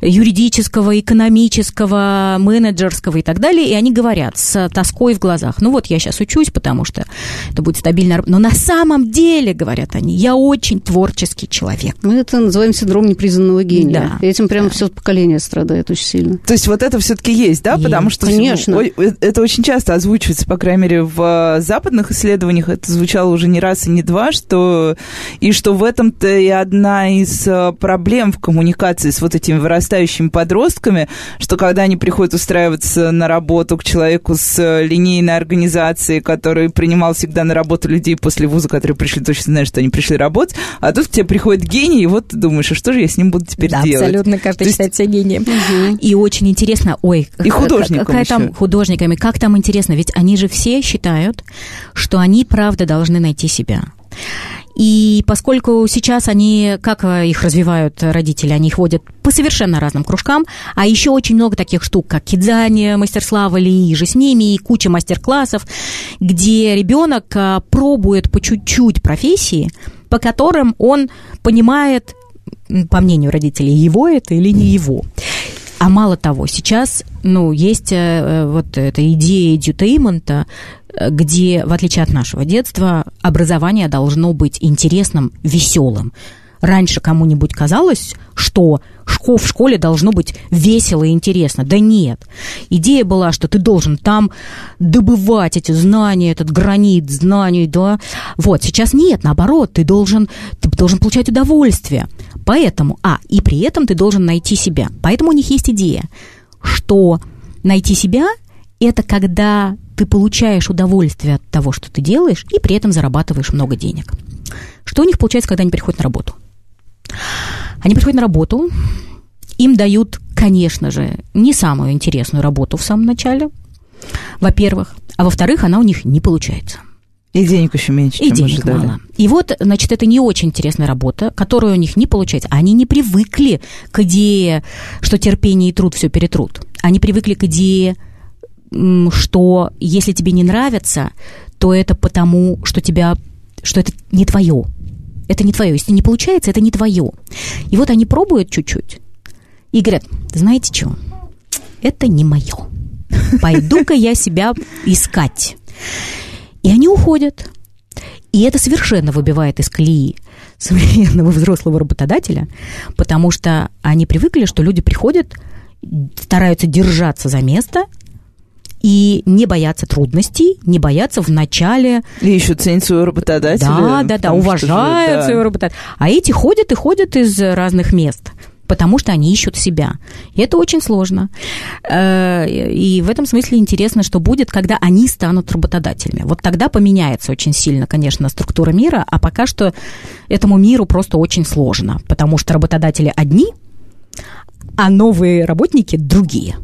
юридического, экономического, менеджерского и так далее, и они говорят с тоской в глазах, ну вот я сейчас учусь, потому что это будет стабильная работа. Но на самом деле, говорят они, я очень творческий творческий человек. Мы это называем синдром непризнанного гения. Да. И этим прямо да. все поколение страдает очень сильно. То есть вот это все-таки есть, да? Есть. Потому что Конечно. Ой, это очень часто озвучивается, по крайней мере, в западных исследованиях это звучало уже не раз и не два, что и что в этом-то и одна из э, проблем в коммуникации с вот этими вырастающими подростками, что когда они приходят устраиваться на работу к человеку с э, линейной организацией, который принимал всегда на работу людей после вуза, которые пришли, точно знают, что они пришли работать, а тут к тебе приходит гений, и вот ты думаешь, а что же я с ним буду теперь да, делать? абсолютно, каждый считает себя гением. Угу. И очень интересно, ой... И художникам какая там художниками, как там интересно, ведь они же все считают, что они, правда, должны найти себя. И поскольку сейчас они, как их развивают родители, они ходят по совершенно разным кружкам, а еще очень много таких штук, как кидание, мастер славы или же с ними, и куча мастер-классов, где ребенок а, пробует по чуть-чуть профессии, по которым он понимает, по мнению родителей, его это или не его. А мало того, сейчас, ну, есть э, э вот эта идея edutainment, э, где, в отличие от нашего детства, образование должно быть интересным, веселым раньше кому-нибудь казалось, что в школе должно быть весело и интересно. Да нет. Идея была, что ты должен там добывать эти знания, этот гранит знаний, да. Вот, сейчас нет, наоборот, ты должен, ты должен получать удовольствие. Поэтому, а, и при этом ты должен найти себя. Поэтому у них есть идея, что найти себя – это когда ты получаешь удовольствие от того, что ты делаешь, и при этом зарабатываешь много денег. Что у них получается, когда они приходят на работу? Они приходят на работу, им дают, конечно же, не самую интересную работу в самом начале, во-первых, а во-вторых, она у них не получается. И денег еще меньше, И денег ожидали. мало. И вот, значит, это не очень интересная работа, которая у них не получается. Они не привыкли к идее, что терпение и труд все перетрут. Они привыкли к идее, что если тебе не нравится, то это потому, что тебя, что это не твое это не твое. Если не получается, это не твое. И вот они пробуют чуть-чуть и говорят, знаете что, это не мое. Пойду-ка я себя искать. И они уходят. И это совершенно выбивает из колеи современного взрослого работодателя, потому что они привыкли, что люди приходят, стараются держаться за место – и не бояться трудностей, не бояться в начале... И еще ценить своего работодателя. Да, да, да, уважают да. своего работодателя. А эти ходят и ходят из разных мест потому что они ищут себя. И это очень сложно. Э, и в этом смысле интересно, что будет, когда они станут работодателями. Вот тогда поменяется очень сильно, конечно, структура мира, а пока что этому миру просто очень сложно, потому что работодатели одни, а новые работники другие.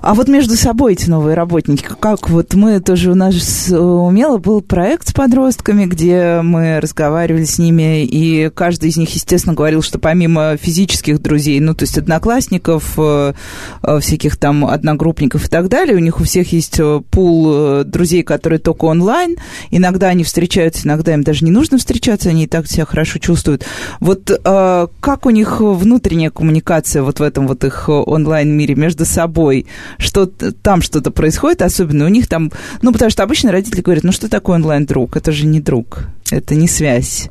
А вот между собой эти новые работники, как вот мы тоже, у нас умело был проект с подростками, где мы разговаривали с ними, и каждый из них, естественно, говорил, что помимо физических друзей, ну, то есть одноклассников, э, э, всяких там одногруппников и так далее, у них у всех есть э, пул друзей, которые только онлайн, иногда они встречаются, иногда им даже не нужно встречаться, они и так себя хорошо чувствуют. Вот как у них внутренняя коммуникация вот в этом вот их онлайн-мире между собой? Что там что-то происходит, особенно у них там, ну, потому что обычно родители говорят, ну, что такое онлайн-друг? Это же не друг, это не связь.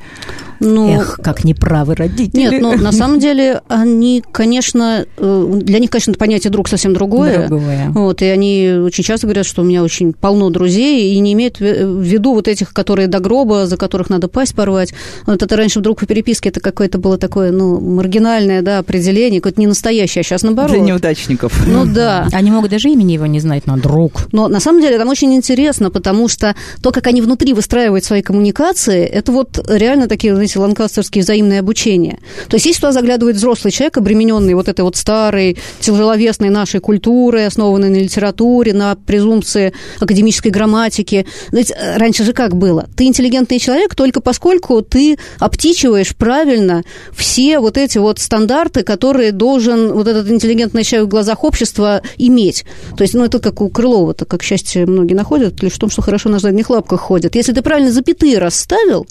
Ну, Эх, как неправы родители. Нет, ну, на самом деле, они, конечно, э, для них, конечно, понятие друг совсем другое. Другое. Вот, и они очень часто говорят, что у меня очень полно друзей, и не имеют в виду вот этих, которые до гроба, за которых надо пасть порвать. Вот это раньше вдруг по переписке это какое-то было такое, ну, маргинальное, да, определение, какое-то не настоящее, а сейчас наоборот. Для неудачников. Ну, да. Они могут даже имени его не знать, но друг. Но на самом деле там очень интересно, потому что то, как они внутри выстраивают свои коммуникации, это вот реально такие, знаете, ланкастерские взаимные обучения. То есть если туда заглядывает взрослый человек, обремененный вот этой вот старой, тяжеловесной нашей культурой, основанной на литературе, на презумпции академической грамматики. Ведь э, раньше же как было? Ты интеллигентный человек только поскольку ты обтичиваешь правильно все вот эти вот стандарты, которые должен вот этот интеллигентный человек в глазах общества иметь. То есть, ну, это как у Крылова-то, как счастье многие находят, лишь в том, что хорошо на задних лапках ходят. Если ты правильно запятые расставил,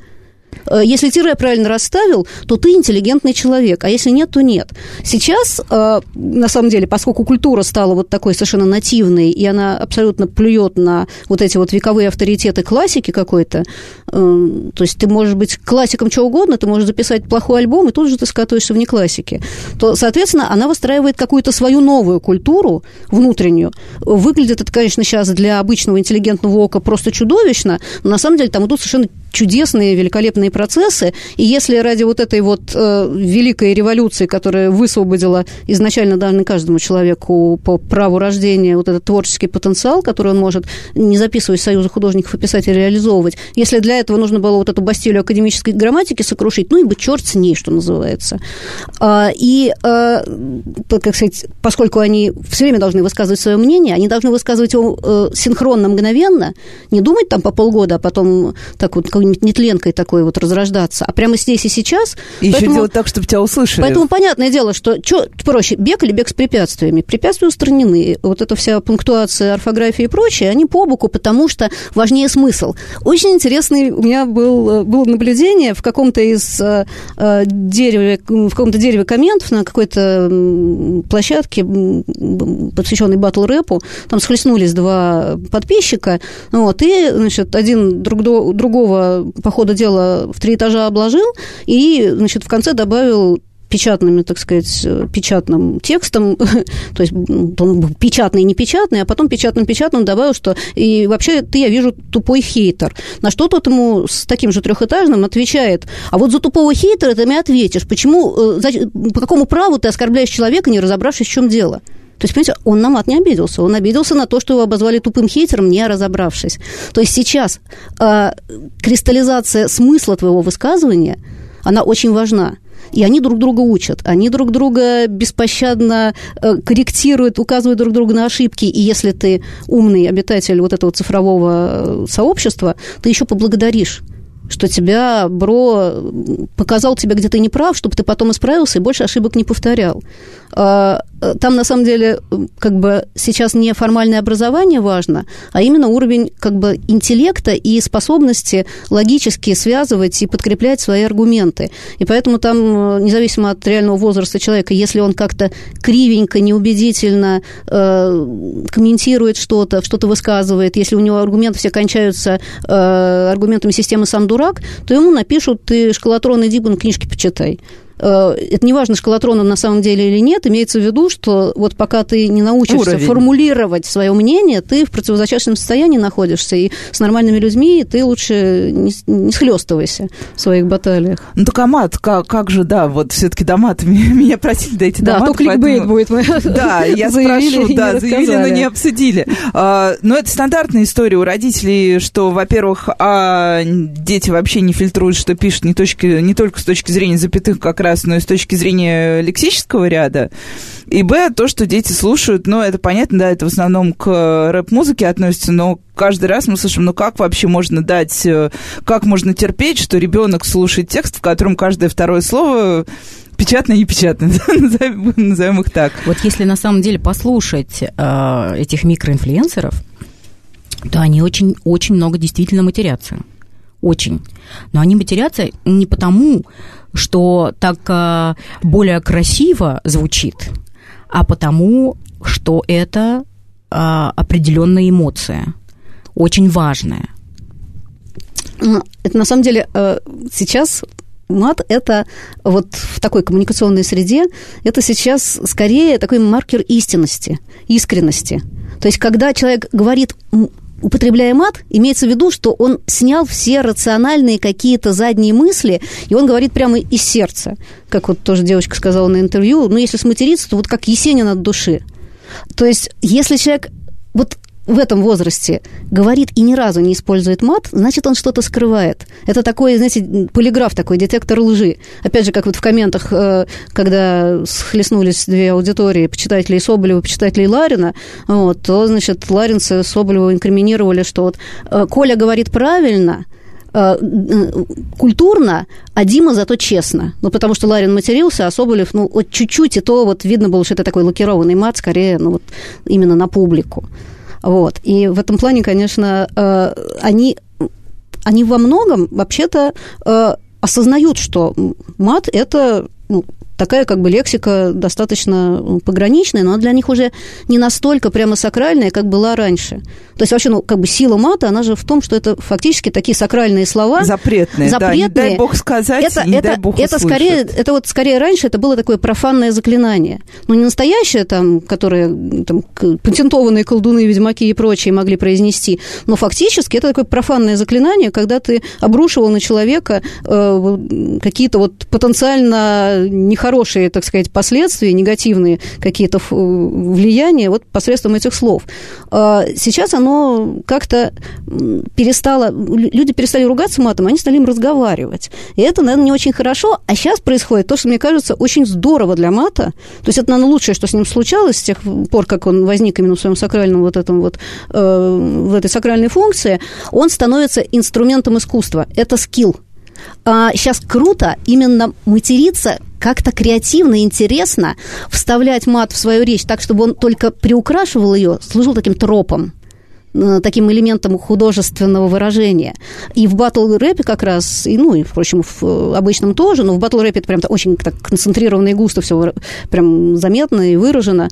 Э, если тире правильно расставил, то ты интеллигентный человек, а если нет, то нет. Сейчас, э, на самом деле, поскольку культура стала вот такой совершенно нативной, и она абсолютно плюет на вот эти вот вековые авторитеты классики какой-то, то есть ты можешь быть классиком чего угодно, ты можешь записать плохой альбом, и тут же ты скатываешься вне классики, то, соответственно, она выстраивает какую-то свою новую культуру внутреннюю. Выглядит это, конечно, сейчас для обычного интеллигентного ока просто чудовищно, но на самом деле там идут совершенно чудесные, великолепные процессы. И если ради вот этой вот э, великой революции, которая высвободила изначально данный каждому человеку по праву рождения вот этот творческий потенциал, который он может, не записываясь в Союза художников и писателей, реализовывать, если для этого нужно было вот эту бастилию академической грамматики сокрушить, ну, и бы черт с ней, что называется. А, и, а, как сказать, поскольку они все время должны высказывать свое мнение, они должны высказывать его э, синхронно, мгновенно, не думать там по полгода, а потом так вот какой-нибудь нетленкой такой вот разрождаться, а прямо здесь и сейчас. И поэтому, еще делать так, чтобы тебя услышали. Поэтому понятное дело, что что проще, бег или бег с препятствиями? Препятствия устранены. Вот эта вся пунктуация, орфография и прочее, они по боку, потому что важнее смысл. Очень у меня был, было наблюдение в каком-то из э, э дереве, в каком-то дереве комментов на какой-то площадке, посвященной батл рэпу, там схлестнулись два подписчика, вот, и, значит, один друг другого по ходу дела в три этажа обложил и, значит, в конце добавил печатными, так сказать, печатным текстом, (laughs) то есть он был печатный и непечатный, а потом печатным-печатным добавил, что и вообще ты, я вижу, тупой хейтер. На что тот ему с таким же трехэтажным отвечает, а вот за тупого хейтера ты мне ответишь, почему, э, по какому праву ты оскорбляешь человека, не разобравшись, в чем дело? То есть, понимаете, он на мат не обиделся. Он обиделся на то, что его обозвали тупым хейтером, не разобравшись. То есть сейчас э, кристаллизация смысла твоего высказывания, она очень важна. И они друг друга учат, они друг друга беспощадно э, корректируют, указывают друг другу на ошибки. И если ты умный обитатель вот этого цифрового э, сообщества, ты еще поблагодаришь что тебя бро показал тебе, где ты не прав, чтобы ты потом исправился и больше ошибок не повторял. Э, там, на самом деле, как бы сейчас не формальное образование важно, а именно уровень как бы интеллекта и способности логически связывать и подкреплять свои аргументы. И поэтому там, э, независимо от реального возраста человека, если он как-то кривенько, неубедительно э, комментирует что-то, что-то высказывает, если у него аргументы все кончаются э, аргументами системы «сам дурак», то ему напишут «ты школотрон, иди, книжки почитай». Э, это не важно, шкалатрон он на самом деле или нет, имеется в виду, что вот пока ты не научишься Уровень. формулировать свое мнение, ты в противозачаточном состоянии находишься, и с нормальными людьми ты лучше не, не схлестывайся в своих баталиях. Ну так а мат, как, как же, да, вот все-таки до мата (laughs) меня просили дойти до. Да, то кликбейт будет. Да, я (laughs) спрошу, да, заявили, но не обсудили. А, но это стандартная история у родителей, что, во-первых, а дети вообще не фильтруют, что пишут не, точки, не только с точки зрения запятых, как и с точки зрения лексического ряда. И б, то, что дети слушают, ну, это понятно, да, это в основном к рэп-музыке относится, но каждый раз мы слышим, ну, как вообще можно дать, э, как можно терпеть, что ребенок слушает текст, в котором каждое второе слово печатное и непечатное, (laughs) назовем, назовем их так. Вот если на самом деле послушать э, этих микроинфлюенсеров, то они очень-очень много действительно матерятся. Очень. Но они матерятся не потому, что так э, более красиво звучит, а потому, что это э, определенная эмоция, очень важная. Это на самом деле э, сейчас мат – это вот в такой коммуникационной среде, это сейчас скорее такой маркер истинности, искренности. То есть, когда человек говорит употребляя мат, имеется в виду, что он снял все рациональные какие-то задние мысли, и он говорит прямо из сердца. Как вот тоже девочка сказала на интервью, ну, если сматериться, то вот как Есенин от души. То есть, если человек вот в этом возрасте говорит и ни разу не использует мат, значит, он что-то скрывает. Это такой, знаете, полиграф такой, детектор лжи. Опять же, как вот в комментах, э, когда схлестнулись две аудитории, почитателей Соболева, почитателей Ларина, вот, то, значит, Ларинцы Соболева инкриминировали, что вот э, Коля говорит правильно, э, культурно, а Дима зато честно. Ну, потому что Ларин матерился, а Соболев, ну, вот чуть-чуть, и то вот видно было, что это такой лакированный мат, скорее, ну, вот именно на публику. Вот. И в этом плане, конечно, э, они, они во многом вообще-то э, осознают, что мат – это ну, такая как бы лексика достаточно пограничная, но она для них уже не настолько прямо сакральная, как была раньше. То есть вообще, ну, как бы сила мата, она же в том, что это фактически такие сакральные слова. Запретные, запретные. да, не дай бог сказать, это, не это, дай бог это скорее, это вот скорее раньше это было такое профанное заклинание. Ну, не настоящее там, которое там, патентованные колдуны, ведьмаки и прочие могли произнести, но фактически это такое профанное заклинание, когда ты обрушивал на человека э, какие-то вот потенциально нехорошие, так сказать, последствия, негативные какие-то влияния вот посредством этих слов. А сейчас оно как-то перестало, люди перестали ругаться матом, они стали им разговаривать. И это, наверное, не очень хорошо. А сейчас происходит то, что, мне кажется, очень здорово для мата. То есть это, наверное, лучшее, что с ним случалось с тех пор, как он возник именно в своем сакральном вот этом вот, э, в этой сакральной функции. Он становится инструментом искусства. Это скилл. А сейчас круто именно материться как-то креативно, интересно, вставлять мат в свою речь так, чтобы он только приукрашивал ее, служил таким тропом. Э, таким элементом художественного выражения. И в батл-рэпе как раз, и, ну, и, впрочем, в э, обычном тоже, но в батл-рэпе это прям очень так концентрированно и густо все прям заметно и выражено.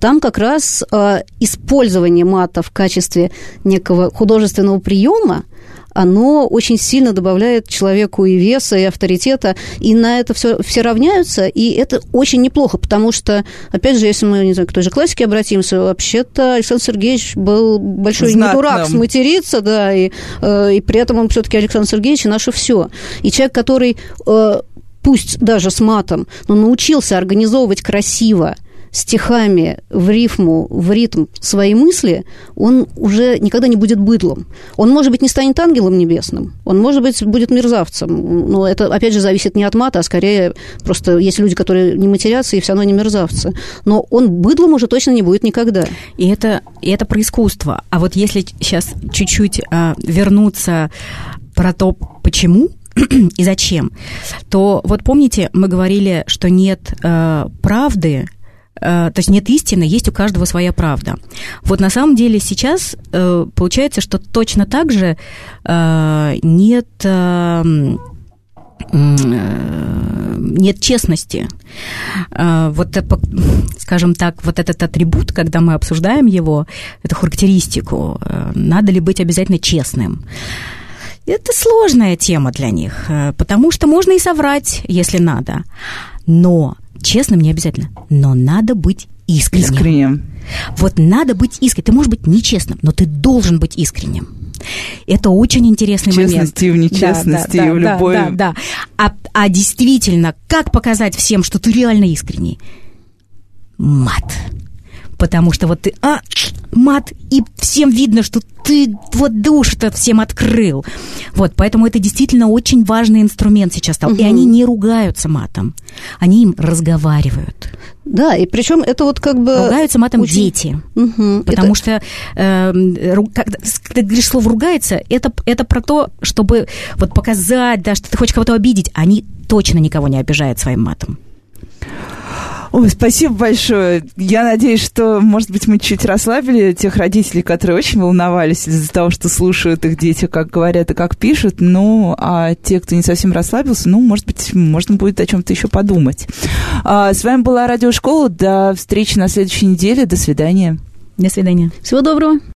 Там как раз э, использование мата в качестве некого художественного приема, оно очень сильно добавляет человеку и веса, и авторитета, и на это все, все равняются, и это очень неплохо, потому что, опять же, если мы, не знаю, к той же классике обратимся, вообще-то Александр Сергеевич был большой Знатным. не дурак сматериться, да, и, э, и при этом он все-таки Александр Сергеевич и наше все. И человек, который э, пусть даже с матом, но научился организовывать красиво стихами в рифму, в ритм свои мысли, он уже никогда не будет быдлом. Он, может быть, не станет ангелом небесным, он, может быть, будет мерзавцем. Но это, опять же, зависит не от мата, а скорее просто есть люди, которые не матерятся и все равно не мерзавцы. Но он быдлом уже точно не будет никогда. И это, и это про искусство. А вот если сейчас чуть-чуть э, вернуться про то, почему (clears throat) и зачем, то вот помните, мы говорили, что нет э, правды, то есть нет истины, есть у каждого своя правда. Вот на самом деле сейчас э, получается, что точно так же э, нет нет честности. Вот, скажем так, вот этот атрибут, когда мы обсуждаем его, эту характеристику, надо ли быть обязательно честным? Это сложная тема для них, потому что можно и соврать, если надо. Но честным не обязательно, но надо быть искренним. Искренним. Вот надо быть искренним. Ты можешь быть нечестным, но ты должен быть искренним. Это очень интересный честности момент. в нечестности, да, да, и в да, любой... Да, да, А, а действительно, как показать всем, что ты реально искренний? Мат потому что вот ты, а, мат, и всем видно, что ты вот душу-то всем открыл. Вот, поэтому это действительно очень важный инструмент сейчас стал. Угу. И они не ругаются матом, они им разговаривают. Да, и причем это вот как бы... Ругаются матом очень... дети. Угу. Потому это... что, э, когда ты говоришь слово «ругается», это, это про то, чтобы вот показать, да, что ты хочешь кого-то обидеть. Они точно никого не обижают своим матом. Ой, спасибо большое. Я надеюсь, что, может быть, мы чуть расслабили тех родителей, которые очень волновались из-за того, что слушают их дети, как говорят и как пишут. Ну, а те, кто не совсем расслабился, ну, может быть, можно будет о чем-то еще подумать. А, с вами была Радиошкола. До встречи на следующей неделе. До свидания. До свидания. Всего доброго.